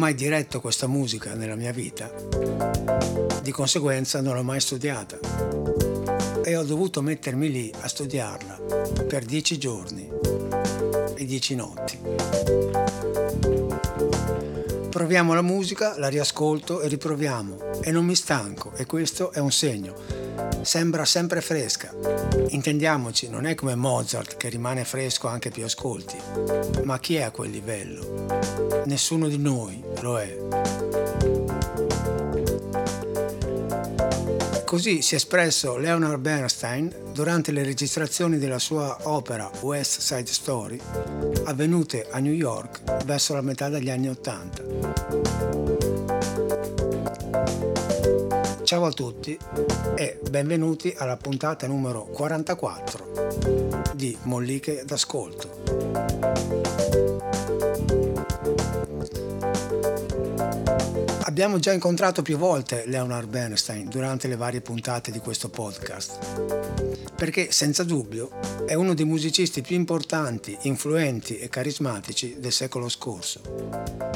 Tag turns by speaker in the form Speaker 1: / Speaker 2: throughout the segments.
Speaker 1: Mai diretto questa musica nella mia vita, di conseguenza non l'ho mai studiata e ho dovuto mettermi lì a studiarla per dieci giorni e dieci notti. Proviamo la musica, la riascolto e riproviamo e non mi stanco e questo è un segno. Sembra sempre fresca. Intendiamoci, non è come Mozart che rimane fresco anche più ascolti, ma chi è a quel livello? Nessuno di noi lo è. Così si è espresso Leonard Bernstein durante le registrazioni della sua opera West Side Story, avvenute a New York verso la metà degli anni Ottanta. Ciao a tutti e benvenuti alla puntata numero 44 di Molliche d'ascolto. Abbiamo già incontrato più volte Leonard Bernstein durante le varie puntate di questo podcast, perché senza dubbio è uno dei musicisti più importanti, influenti e carismatici del secolo scorso.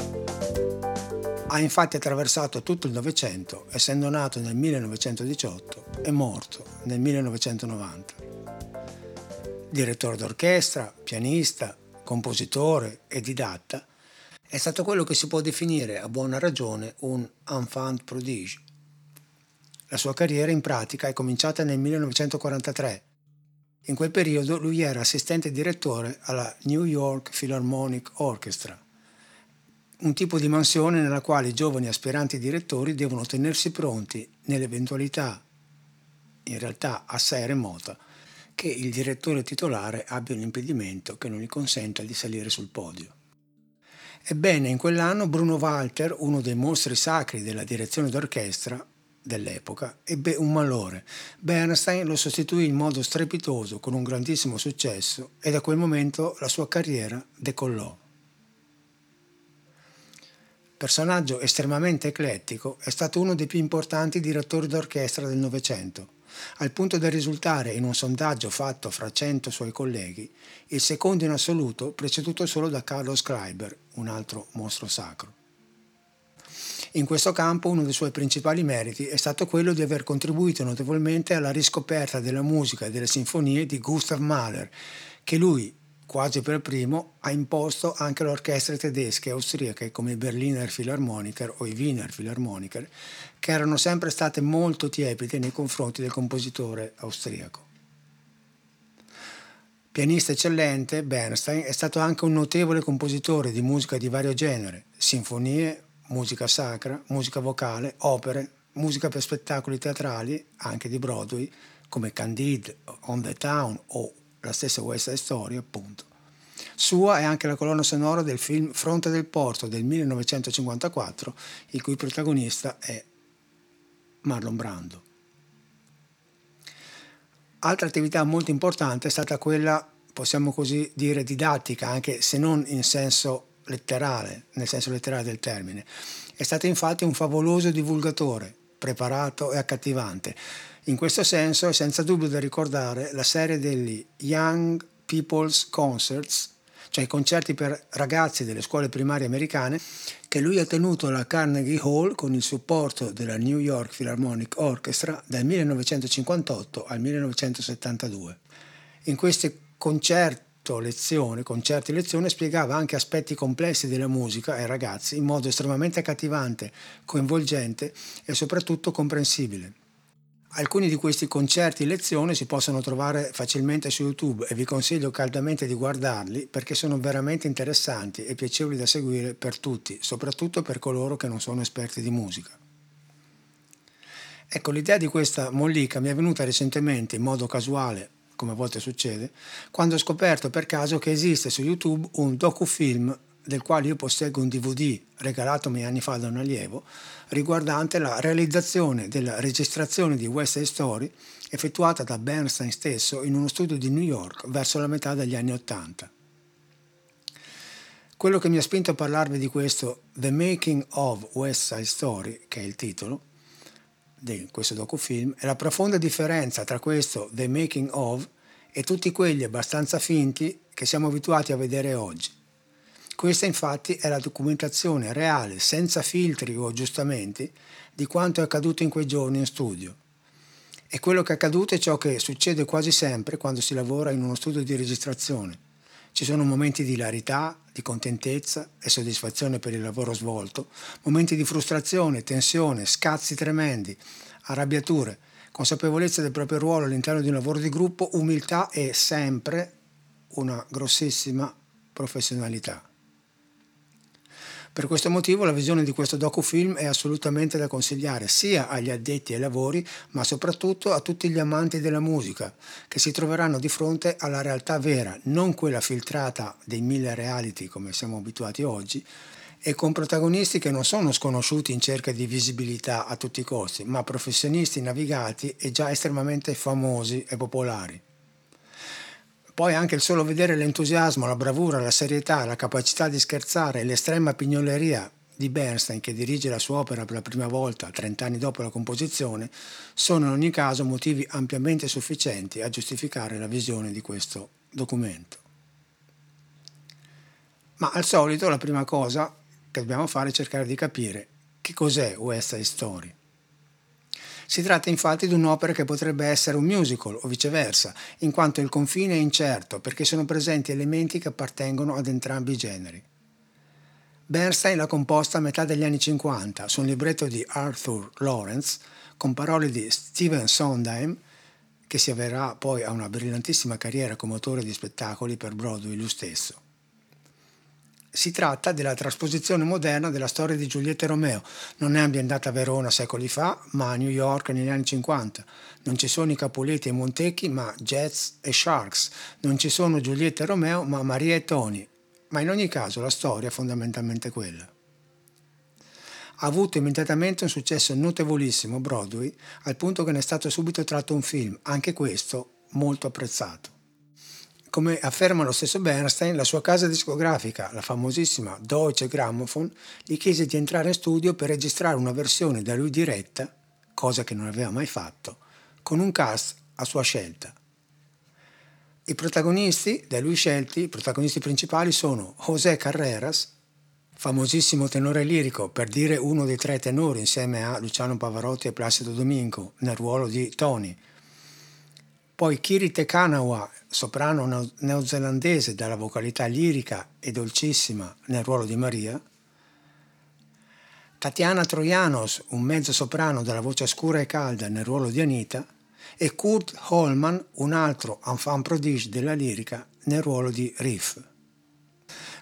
Speaker 1: Ha infatti attraversato tutto il Novecento, essendo nato nel 1918 e morto nel 1990. Direttore d'orchestra, pianista, compositore e didatta, è stato quello che si può definire a buona ragione un enfant prodige. La sua carriera in pratica è cominciata nel 1943. In quel periodo lui era assistente direttore alla New York Philharmonic Orchestra, un tipo di mansione nella quale i giovani aspiranti direttori devono tenersi pronti nell'eventualità, in realtà assai remota, che il direttore titolare abbia un impedimento che non gli consenta di salire sul podio. Ebbene, in quell'anno Bruno Walter, uno dei mostri sacri della direzione d'orchestra dell'epoca, ebbe un malore. Bernstein lo sostituì in modo strepitoso con un grandissimo successo e da quel momento la sua carriera decollò. Personaggio estremamente eclettico, è stato uno dei più importanti direttori d'orchestra del Novecento al punto da risultare in un sondaggio fatto fra 100 suoi colleghi il secondo in assoluto preceduto solo da Carlos Kleiber, un altro mostro sacro. In questo campo uno dei suoi principali meriti è stato quello di aver contribuito notevolmente alla riscoperta della musica e delle sinfonie di Gustav Mahler, che lui, quasi per primo, ha imposto anche alle orchestre tedesche e austriache come i Berliner Philharmoniker o i Wiener Philharmoniker, che erano sempre state molto tiepide nei confronti del compositore austriaco. Pianista eccellente, Bernstein è stato anche un notevole compositore di musica di vario genere, sinfonie, musica sacra, musica vocale, opere, musica per spettacoli teatrali, anche di Broadway, come Candide, On the Town o la stessa West Side Story, appunto. Sua è anche la colonna sonora del film Fronte del Porto del 1954, il cui protagonista è Marlon Brando. Altra attività molto importante è stata quella, possiamo così dire, didattica, anche se non in senso letterale, nel senso letterale del termine. È stato infatti un favoloso divulgatore, preparato e accattivante. In questo senso è senza dubbio da ricordare la serie degli Young People's Concerts, cioè i concerti per ragazzi delle scuole primarie americane, che lui ha tenuto alla Carnegie Hall con il supporto della New York Philharmonic Orchestra dal 1958 al 1972. In questi concerto lezione, concerti lezione spiegava anche aspetti complessi della musica ai ragazzi in modo estremamente accattivante, coinvolgente e soprattutto comprensibile. Alcuni di questi concerti e lezioni si possono trovare facilmente su YouTube e vi consiglio caldamente di guardarli perché sono veramente interessanti e piacevoli da seguire per tutti, soprattutto per coloro che non sono esperti di musica. Ecco, l'idea di questa mollica mi è venuta recentemente in modo casuale, come a volte succede, quando ho scoperto per caso che esiste su YouTube un docufilm del quale io posseggo un DVD regalatomi anni fa da un allievo, riguardante la realizzazione della registrazione di West Side Story effettuata da Bernstein stesso in uno studio di New York verso la metà degli anni Ottanta. Quello che mi ha spinto a parlarvi di questo The Making of West Side Story, che è il titolo di questo docufilm, è la profonda differenza tra questo The Making of e tutti quelli abbastanza finti che siamo abituati a vedere oggi Questa infatti è la documentazione reale, senza filtri o aggiustamenti, di quanto è accaduto in quei giorni in studio. E quello che è accaduto è ciò che succede quasi sempre quando si lavora in uno studio di registrazione. Ci sono momenti di hilarità, di contentezza e soddisfazione per il lavoro svolto, momenti di frustrazione, tensione, scazzi tremendi, arrabbiature, consapevolezza del proprio ruolo all'interno di un lavoro di gruppo, umiltà e sempre una grossissima professionalità. Per questo motivo la visione di questo docufilm è assolutamente da consigliare sia agli addetti ai lavori, ma soprattutto a tutti gli amanti della musica, che si troveranno di fronte alla realtà vera, non quella filtrata dei mille reality come siamo abituati oggi, e con protagonisti che non sono sconosciuti in cerca di visibilità a tutti i costi, ma professionisti navigati e già estremamente famosi e popolari. Poi anche il solo vedere l'entusiasmo, la bravura, la serietà, la capacità di scherzare e l'estrema pignoleria di Bernstein, che dirige la sua opera per la prima volta 30 anni dopo la composizione, sono in ogni caso motivi ampiamente sufficienti a giustificare la visione di questo documento. Ma al solito la prima cosa che dobbiamo fare è cercare di capire che cos'è West Side Story. Si tratta infatti di un'opera che potrebbe essere un musical o viceversa, in quanto il confine è incerto perché sono presenti elementi che appartengono ad entrambi i generi. Bernstein l'ha composta a metà degli anni 50 su un libretto di Arthur Lawrence con parole di Steven Sondheim, che si avverrà poi a una brillantissima carriera come autore di spettacoli per Broadway lui stesso. Si tratta della trasposizione moderna della storia di Giulietta e Romeo. Non è ambientata a Verona secoli fa, ma a New York negli anni 50. Non ci sono i Capuleti e Montecchi, ma Jets e Sharks. Non ci sono Giulietta e Romeo, ma Maria e Tony. Ma in ogni caso la storia è fondamentalmente quella. Ha avuto immediatamente un successo notevolissimo Broadway, al punto che ne è stato subito tratto un film, anche questo molto apprezzato. Come afferma lo stesso Bernstein, la sua casa discografica, la famosissima Deutsche Grammophon, gli chiese di entrare in studio per registrare una versione da lui diretta, cosa che non aveva mai fatto, con un cast a sua scelta. I protagonisti da lui scelti, i protagonisti principali sono José Carreras, famosissimo tenore lirico, per dire uno dei tre tenori insieme a Luciano Pavarotti e Placido Domingo nel ruolo di Tony, poi Kiri Tekanawa, soprano neozelandese dalla vocalità lirica e dolcissima nel ruolo di Maria, Tatiana Troianos, un mezzo soprano dalla voce scura e calda nel ruolo di Anita, e Kurt Holman, un altro enfant prodige della lirica nel ruolo di Riff.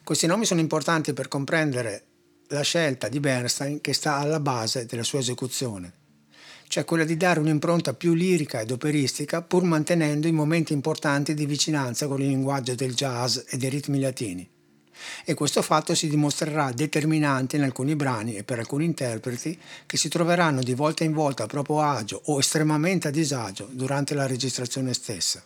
Speaker 1: Questi nomi sono importanti per comprendere la scelta di Bernstein che sta alla base della sua esecuzione cioè quella di dare un'impronta più lirica ed operistica pur mantenendo i momenti importanti di vicinanza con il linguaggio del jazz e dei ritmi latini. E questo fatto si dimostrerà determinante in alcuni brani e per alcuni interpreti che si troveranno di volta in volta a proprio agio o estremamente a disagio durante la registrazione stessa.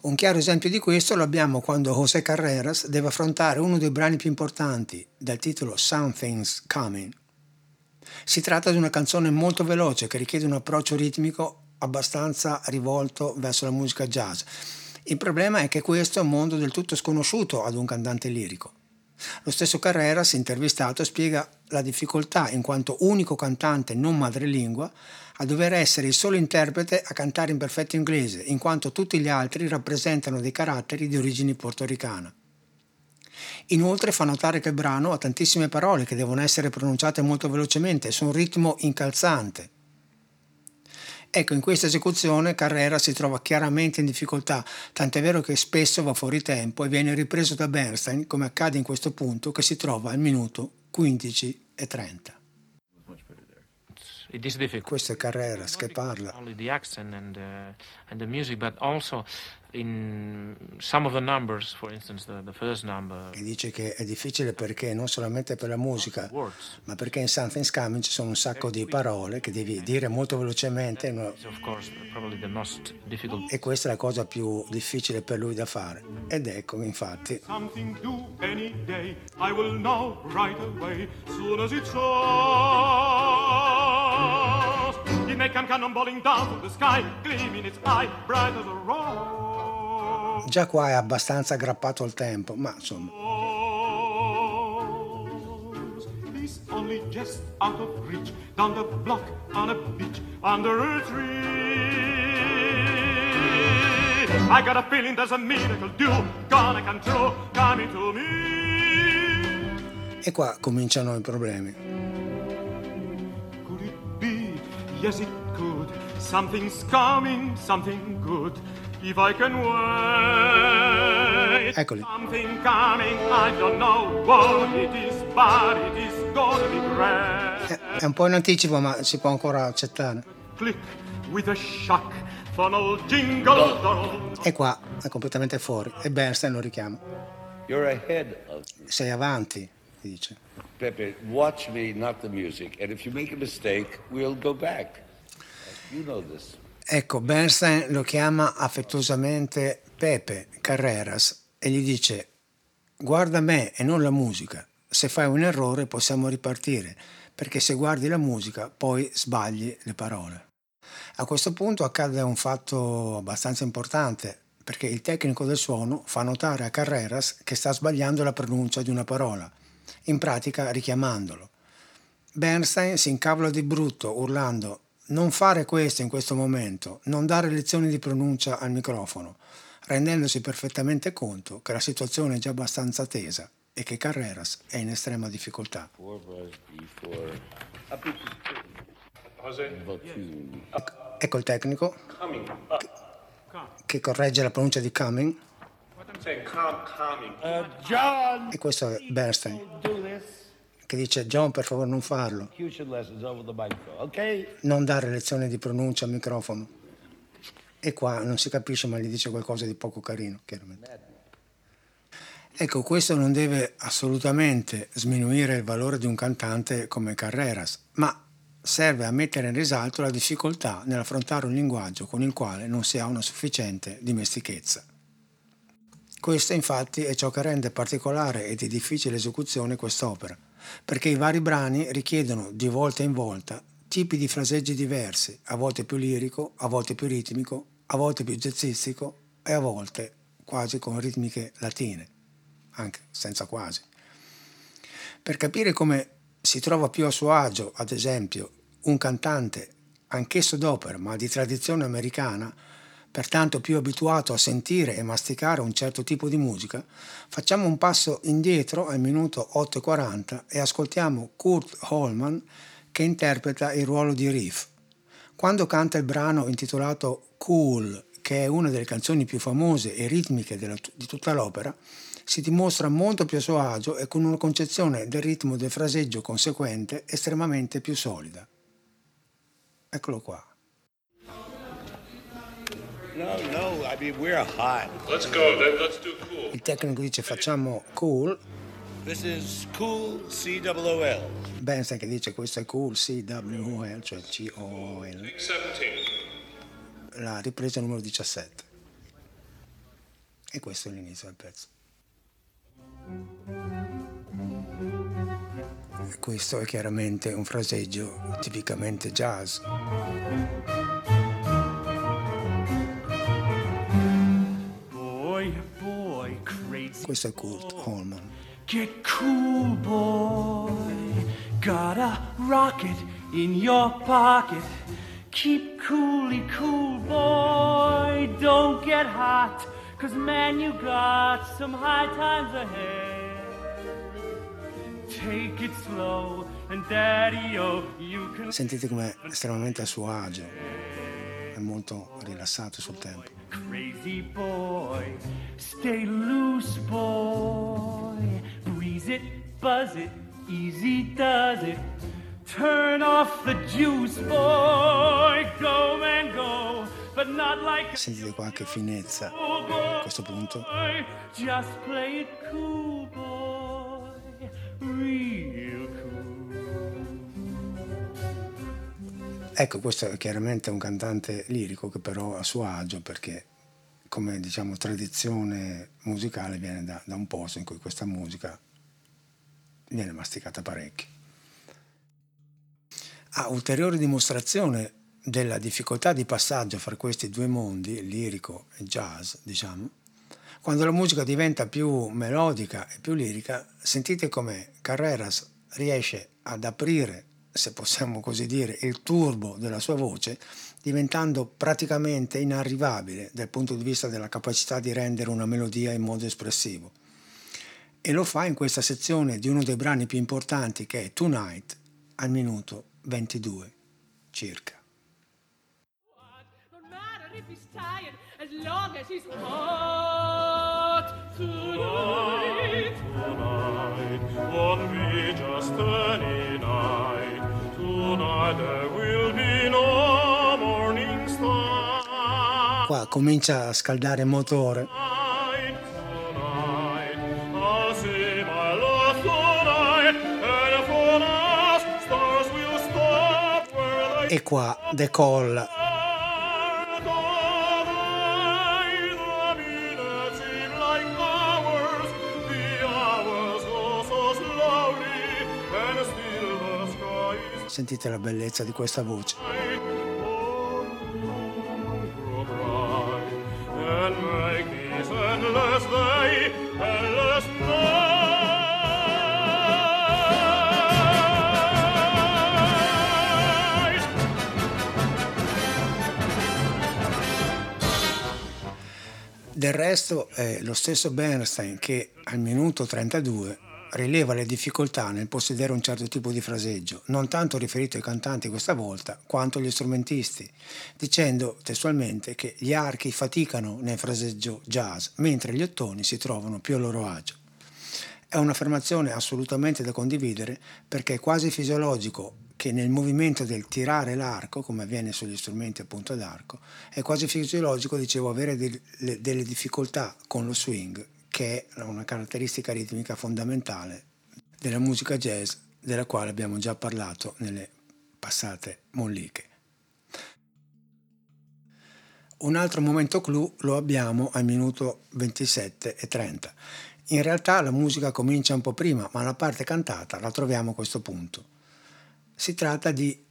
Speaker 1: Un chiaro esempio di questo lo abbiamo quando José Carreras deve affrontare uno dei brani più importanti, dal titolo Something's Coming, si tratta di una canzone molto veloce che richiede un approccio ritmico abbastanza rivolto verso la musica jazz. Il problema è che questo è un mondo del tutto sconosciuto ad un cantante lirico. Lo stesso Carreras, intervistato, spiega la difficoltà, in quanto unico cantante non madrelingua, a dover essere il solo interprete a cantare in perfetto inglese, in quanto tutti gli altri rappresentano dei caratteri di origine portoricana. Inoltre fa notare che il brano ha tantissime parole che devono essere pronunciate molto velocemente, su un ritmo incalzante. Ecco, in questa esecuzione Carrera si trova chiaramente in difficoltà, tant'è vero che spesso va fuori tempo e viene ripreso da Bernstein, come accade in questo punto, che si trova al minuto 15 e 30. Questo è Carreras che parla in some of the numbers, for instance, the, the first number. Che dice che è difficile perché non solamente per la musica, ma perché in Something's Coming ci sono un sacco di parole che devi dire molto velocemente. E questa è la cosa più difficile per lui da fare. Ed ecco, infatti. Something do any day, I will know right away, soon as it's He may come cannonballing down from the sky, gleaming its eye, bright as a rose. Già qua è abbastanza aggrappato al tempo, ma insomma.
Speaker 2: I got a feeling there's a miracle due, gonna come true, coming to me.
Speaker 1: E qua cominciano i problemi.
Speaker 2: Could it be? Yes, it could. Something's coming, something good. If I can wait.
Speaker 1: Eccoli.
Speaker 2: Something coming, I don't know what it is, but it is gonna be great.
Speaker 1: È, è un po' in anticipo, ma si può ancora accettare.
Speaker 2: Click with a shock, funnel jingle, doll.
Speaker 1: E qua è completamente fuori. E Bernstein lo richiama.
Speaker 3: You're ahead of
Speaker 1: Sei avanti, dice.
Speaker 3: Pepe. Watch me, not the music. And if you make a mistake, we'll go back. You know this.
Speaker 1: Ecco, Bernstein lo chiama affettuosamente Pepe Carreras e gli dice guarda me e non la musica. Se fai un errore possiamo ripartire, perché se guardi la musica poi sbagli le parole. A questo punto accade un fatto abbastanza importante, perché il tecnico del suono fa notare a Carreras che sta sbagliando la pronuncia di una parola, in pratica richiamandolo. Bernstein si incavola di brutto urlando non fare questo in questo momento, non dare lezioni di pronuncia al microfono, rendendosi perfettamente conto che la situazione è già abbastanza tesa e che Carreras è in estrema difficoltà. Ecco il tecnico. Che corregge la pronuncia di coming.
Speaker 3: John,
Speaker 1: e questo è Bernstein. Che dice John per favore non farlo, non dare lezioni di pronuncia al microfono. E qua non si capisce ma gli dice qualcosa di poco carino, chiaramente. Ecco, questo non deve assolutamente sminuire il valore di un cantante come Carreras, ma serve a mettere in risalto la difficoltà nell'affrontare un linguaggio con il quale non si ha una sufficiente dimestichezza. Questo infatti è ciò che rende particolare e di difficile esecuzione quest'opera, perché i vari brani richiedono di volta in volta tipi di fraseggi diversi, a volte più lirico, a volte più ritmico, a volte più jazzistico e a volte quasi con ritmiche latine, anche senza quasi. Per capire come si trova più a suo agio, ad esempio, un cantante, anch'esso d'opera, ma di tradizione americana, pertanto più abituato a sentire e masticare un certo tipo di musica, facciamo un passo indietro al minuto 8.40 e ascoltiamo Kurt Holman che interpreta il ruolo di Riff. Quando canta il brano intitolato Cool, che è una delle canzoni più famose e ritmiche della- di tutta l'opera, si dimostra molto più a suo agio e con una concezione del ritmo del fraseggio conseguente estremamente più solida. Eccolo qua. Il tecnico dice facciamo cool,
Speaker 3: This is cool C-O-O-L.
Speaker 1: Bernstein che dice questo è cool, C-W-O-L, cioè C-O-L,
Speaker 4: Take 17.
Speaker 1: la ripresa numero 17. E questo è l'inizio del pezzo. Questo è chiaramente un fraseggio tipicamente jazz. Questo è Kurt Holman.
Speaker 5: Get cool, boy. Got a rocket in your pocket. Keep coolly cool, boy. Don't get hot. Cause man, you got some high times ahead. Take it slow, and daddy, oh, you can.
Speaker 1: Sentite com'è estremamente a suo agio, molto rilassato sul tempo.
Speaker 5: Crazy boy, stay loose, boy. Breeze it, buzz it, easy does it. Turn off the juice, boy. Go man, go, but not like
Speaker 1: Sentite qua che finezza a questo punto.
Speaker 5: Just play it cool, boy. Real
Speaker 1: Ecco, questo è chiaramente un cantante lirico che però ha suo agio perché come diciamo tradizione musicale viene da, da un posto in cui questa musica viene masticata parecchio. A ulteriore dimostrazione della difficoltà di passaggio fra questi due mondi, lirico e jazz, diciamo, quando la musica diventa più melodica e più lirica, sentite come Carreras riesce ad aprire, se possiamo così dire, il turbo della sua voce, diventando praticamente inarrivabile dal punto di vista della capacità di rendere una melodia in modo espressivo. E lo fa in questa sezione di uno dei brani più importanti che è Tonight al minuto 22 circa.
Speaker 2: Be no.
Speaker 1: Qua comincia a scaldare il motore.
Speaker 2: Tonight, tonight, I'll
Speaker 1: sentite la bellezza di questa voce. Del resto è lo stesso Bernstein che al minuto 32 rileva le difficoltà nel possedere un certo tipo di fraseggio, non tanto riferito ai cantanti questa volta, quanto agli strumentisti, dicendo testualmente che gli archi faticano nel fraseggio jazz, mentre gli ottoni si trovano più a loro agio. È un'affermazione assolutamente da condividere perché è quasi fisiologico che nel movimento del tirare l'arco, come avviene sugli strumenti appunto ad arco, è quasi fisiologico, dicevo, avere del- le- delle difficoltà con lo swing, che è una caratteristica ritmica fondamentale della musica jazz, della quale abbiamo già parlato nelle passate molliche. Un altro momento clou lo abbiamo al minuto 27 e 30. In realtà la musica comincia un po' prima, ma la parte cantata la troviamo a questo punto. Si tratta di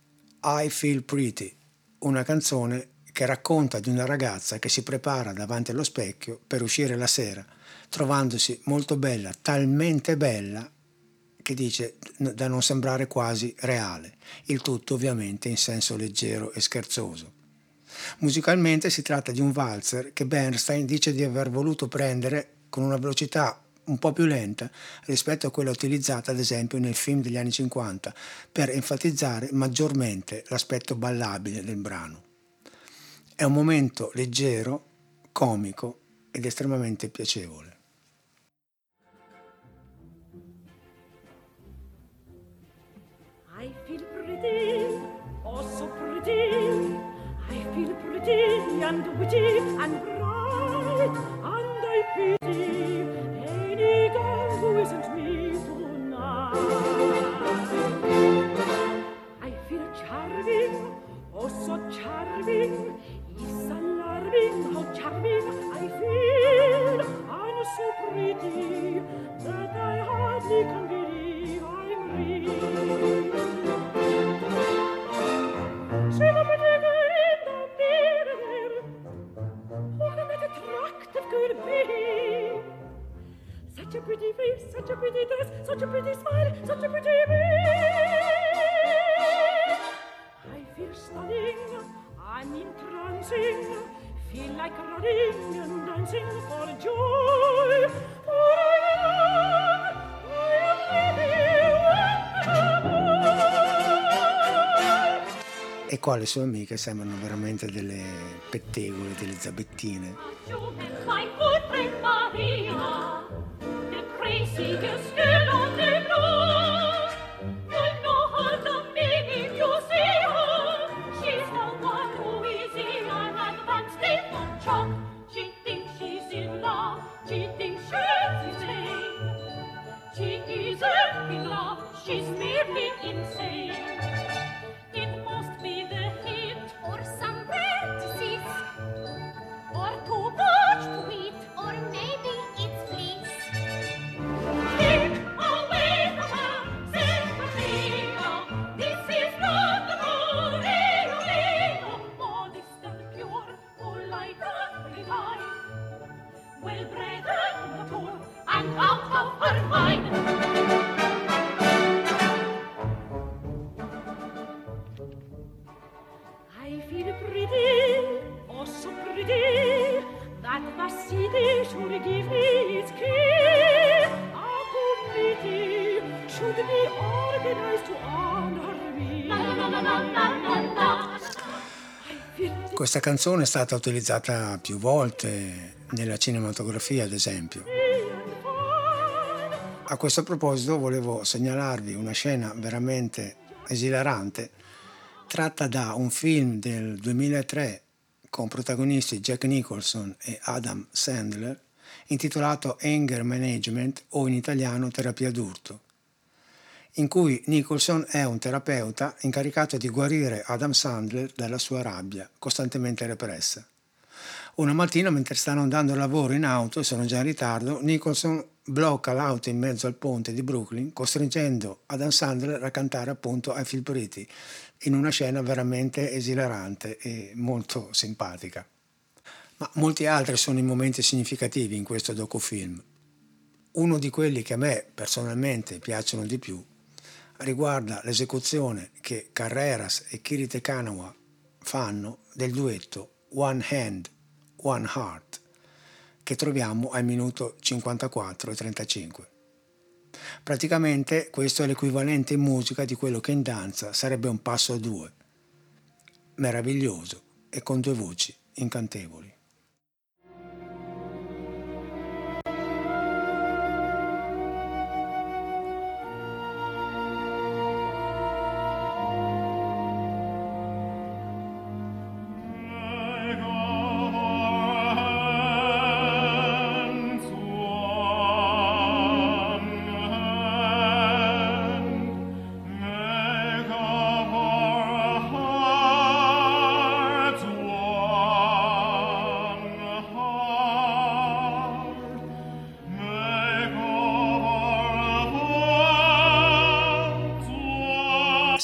Speaker 1: I Feel Pretty, una canzone che racconta di una ragazza che si prepara davanti allo specchio per uscire la sera, trovandosi molto bella, talmente bella che dice da non sembrare quasi reale, il tutto ovviamente in senso leggero e scherzoso. Musicalmente si tratta di un valzer che Bernstein dice di aver voluto prendere con una velocità un po' più lenta rispetto a quella utilizzata ad esempio nel film degli anni 50 per enfatizzare maggiormente l'aspetto ballabile del brano. È un momento leggero, comico ed estremamente piacevole.
Speaker 6: I feel pretty, oh so pretty. I feel pretty and witty and bright, and I pity any girl who isn't me
Speaker 1: qua le sue amiche sembrano veramente delle pettegole, delle zabettine. Questa canzone è stata utilizzata più volte nella cinematografia, ad esempio. A questo proposito volevo segnalarvi una scena veramente esilarante tratta da un film del 2003 con protagonisti Jack Nicholson e Adam Sandler intitolato Anger Management o in italiano Terapia d'urto in cui Nicholson è un terapeuta incaricato di guarire Adam Sandler dalla sua rabbia, costantemente repressa. Una mattina, mentre stanno andando al lavoro in auto e sono già in ritardo, Nicholson blocca l'auto in mezzo al ponte di Brooklyn, costringendo Adam Sandler a cantare appunto I Feel Pretty, in una scena veramente esilarante e molto simpatica. Ma molti altri sono i momenti significativi in questo docufilm. Uno di quelli che a me personalmente piacciono di più riguarda l'esecuzione che Carreras e Kirite Kanawa fanno del duetto One Hand, One Heart, che troviamo al minuto 54 e 35. Praticamente questo è l'equivalente in musica di quello che in danza sarebbe un passo a due, meraviglioso e con due voci incantevoli.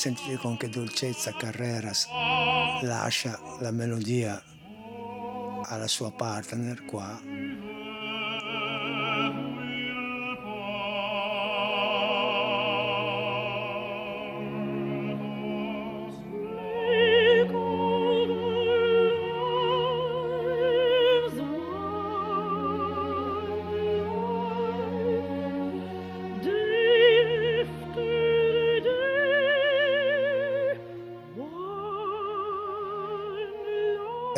Speaker 1: Sentite con che dolcezza Carreras lascia la melodia alla sua partner qua.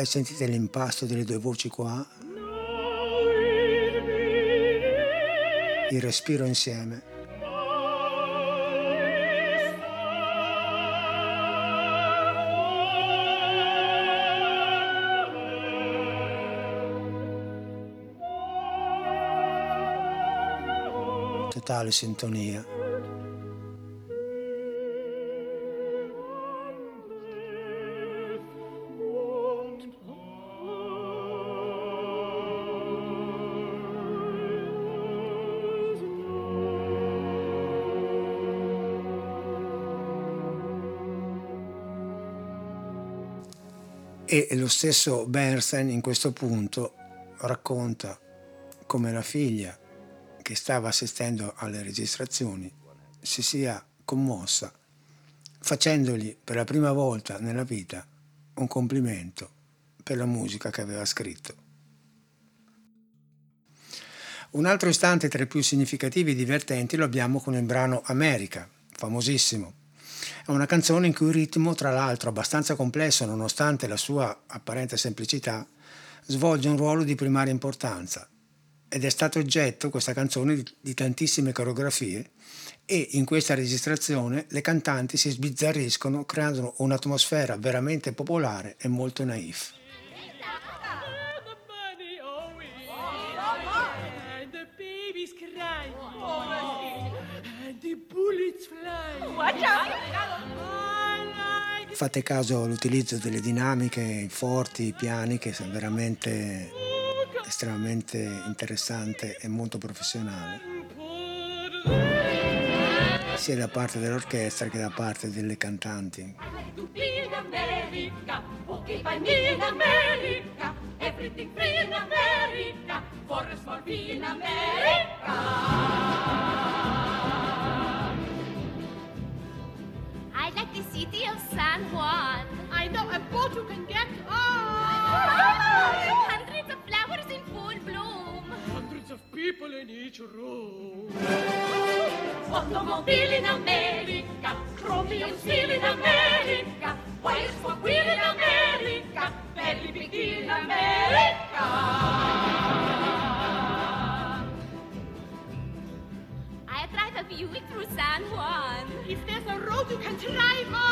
Speaker 1: Sentite l'impasto delle due voci qua, il respiro insieme. Totale sintonia. E lo stesso Bernstein in questo punto racconta come la figlia che stava assistendo alle registrazioni si sia commossa facendogli per la prima volta nella vita un complimento per la musica che aveva scritto. Un altro istante tra i più significativi e divertenti lo abbiamo con il brano America, famosissimo. È una canzone in cui il ritmo, tra l'altro abbastanza complesso nonostante la sua apparente semplicità, svolge un ruolo di primaria importanza ed è stato oggetto questa canzone di, tantissime coreografie e in questa registrazione le cantanti si sbizzarriscono creando un'atmosfera veramente popolare e molto naif. Fate caso all'utilizzo delle dinamiche forti, piani, che è veramente estremamente interessante e molto professionale, sia da parte dell'orchestra che da parte delle cantanti.
Speaker 7: Everything free in America, for small fee in America.
Speaker 6: On.
Speaker 8: Hundreds of flowers in full bloom.
Speaker 6: Hundreds of people
Speaker 9: people in each room.
Speaker 6: Automobile in America, chromium steel in America, wires for wheel in America, very big deal in America.
Speaker 10: I drive a Buick through San Juan.
Speaker 7: If there's a road you can drive on.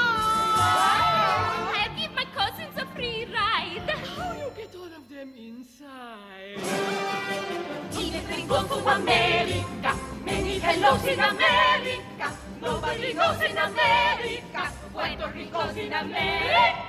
Speaker 10: I give my cousins a free ride.
Speaker 9: How you get all of them inside?
Speaker 6: Even go to America, many hellos in America, nobody knows in America, Puerto Rico's in America.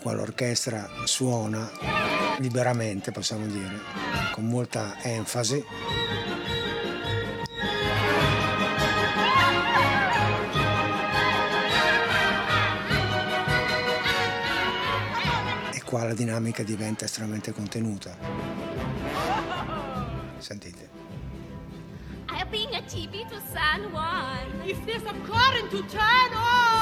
Speaker 1: Qua l'orchestra suona liberamente, possiamo dire, con molta enfasi. E qua la dinamica diventa estremamente contenuta. Sentite.
Speaker 10: I bring a TV to San Juan.
Speaker 7: If there's a current to turn on.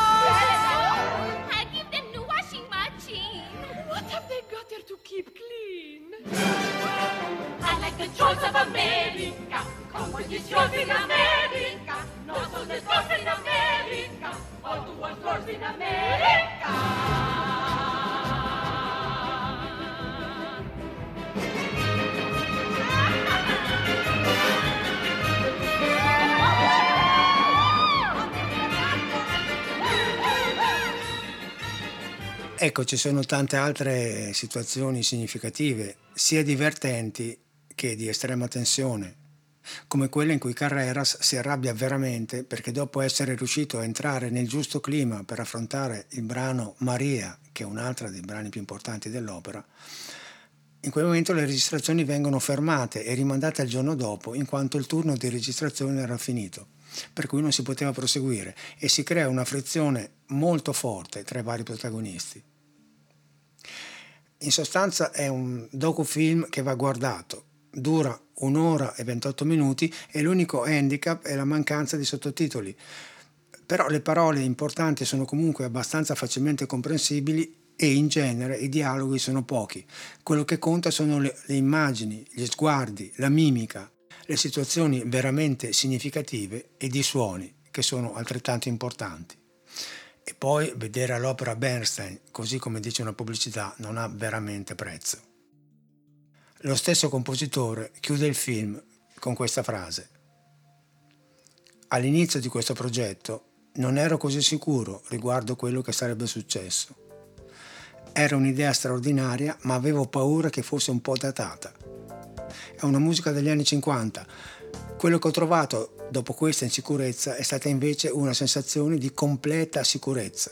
Speaker 6: The choice of America, come with this yours in America, not so the stores in America, all to one stores in America.
Speaker 1: Ecco, ci sono tante altre situazioni significative, sia divertenti che di estrema tensione, come quella in cui Carreras si arrabbia veramente perché dopo essere riuscito a entrare nel giusto clima per affrontare il brano Maria, che è un'altra dei brani più importanti dell'opera, in quel momento le registrazioni vengono fermate e rimandate al giorno dopo in quanto il turno di registrazione era finito, per cui non si poteva proseguire e si crea una frizione molto forte tra i vari protagonisti. In sostanza è un docufilm che va guardato, dura un'ora e 28 minuti e l'unico handicap è la mancanza di sottotitoli. Però le parole importanti sono comunque abbastanza facilmente comprensibili e in genere i dialoghi sono pochi. Quello che conta sono le, le immagini, gli sguardi, la mimica, le situazioni veramente significative ed i suoni che sono altrettanto importanti. E poi vedere all'opera Bernstein, così come dice una pubblicità, non ha veramente prezzo. Lo stesso compositore chiude il film con questa frase. All'inizio di questo progetto non ero così sicuro riguardo quello che sarebbe successo. Era un'idea straordinaria, ma avevo paura che fosse un po' datata. È una musica degli anni 50. Quello che ho trovato dopo questa insicurezza è stata invece una sensazione di completa sicurezza.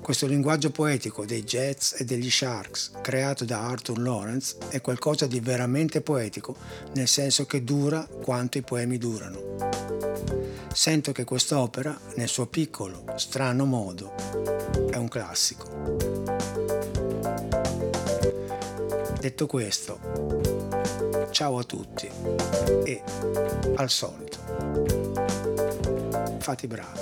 Speaker 1: Questo linguaggio poetico dei Jets e degli Sharks, creato da Arthur Lawrence, è qualcosa di veramente poetico, nel senso che dura quanto i poemi durano. Sento che quest'opera, nel suo piccolo, strano modo, è un classico. Detto questo, ciao a tutti e al solito, fate bravi.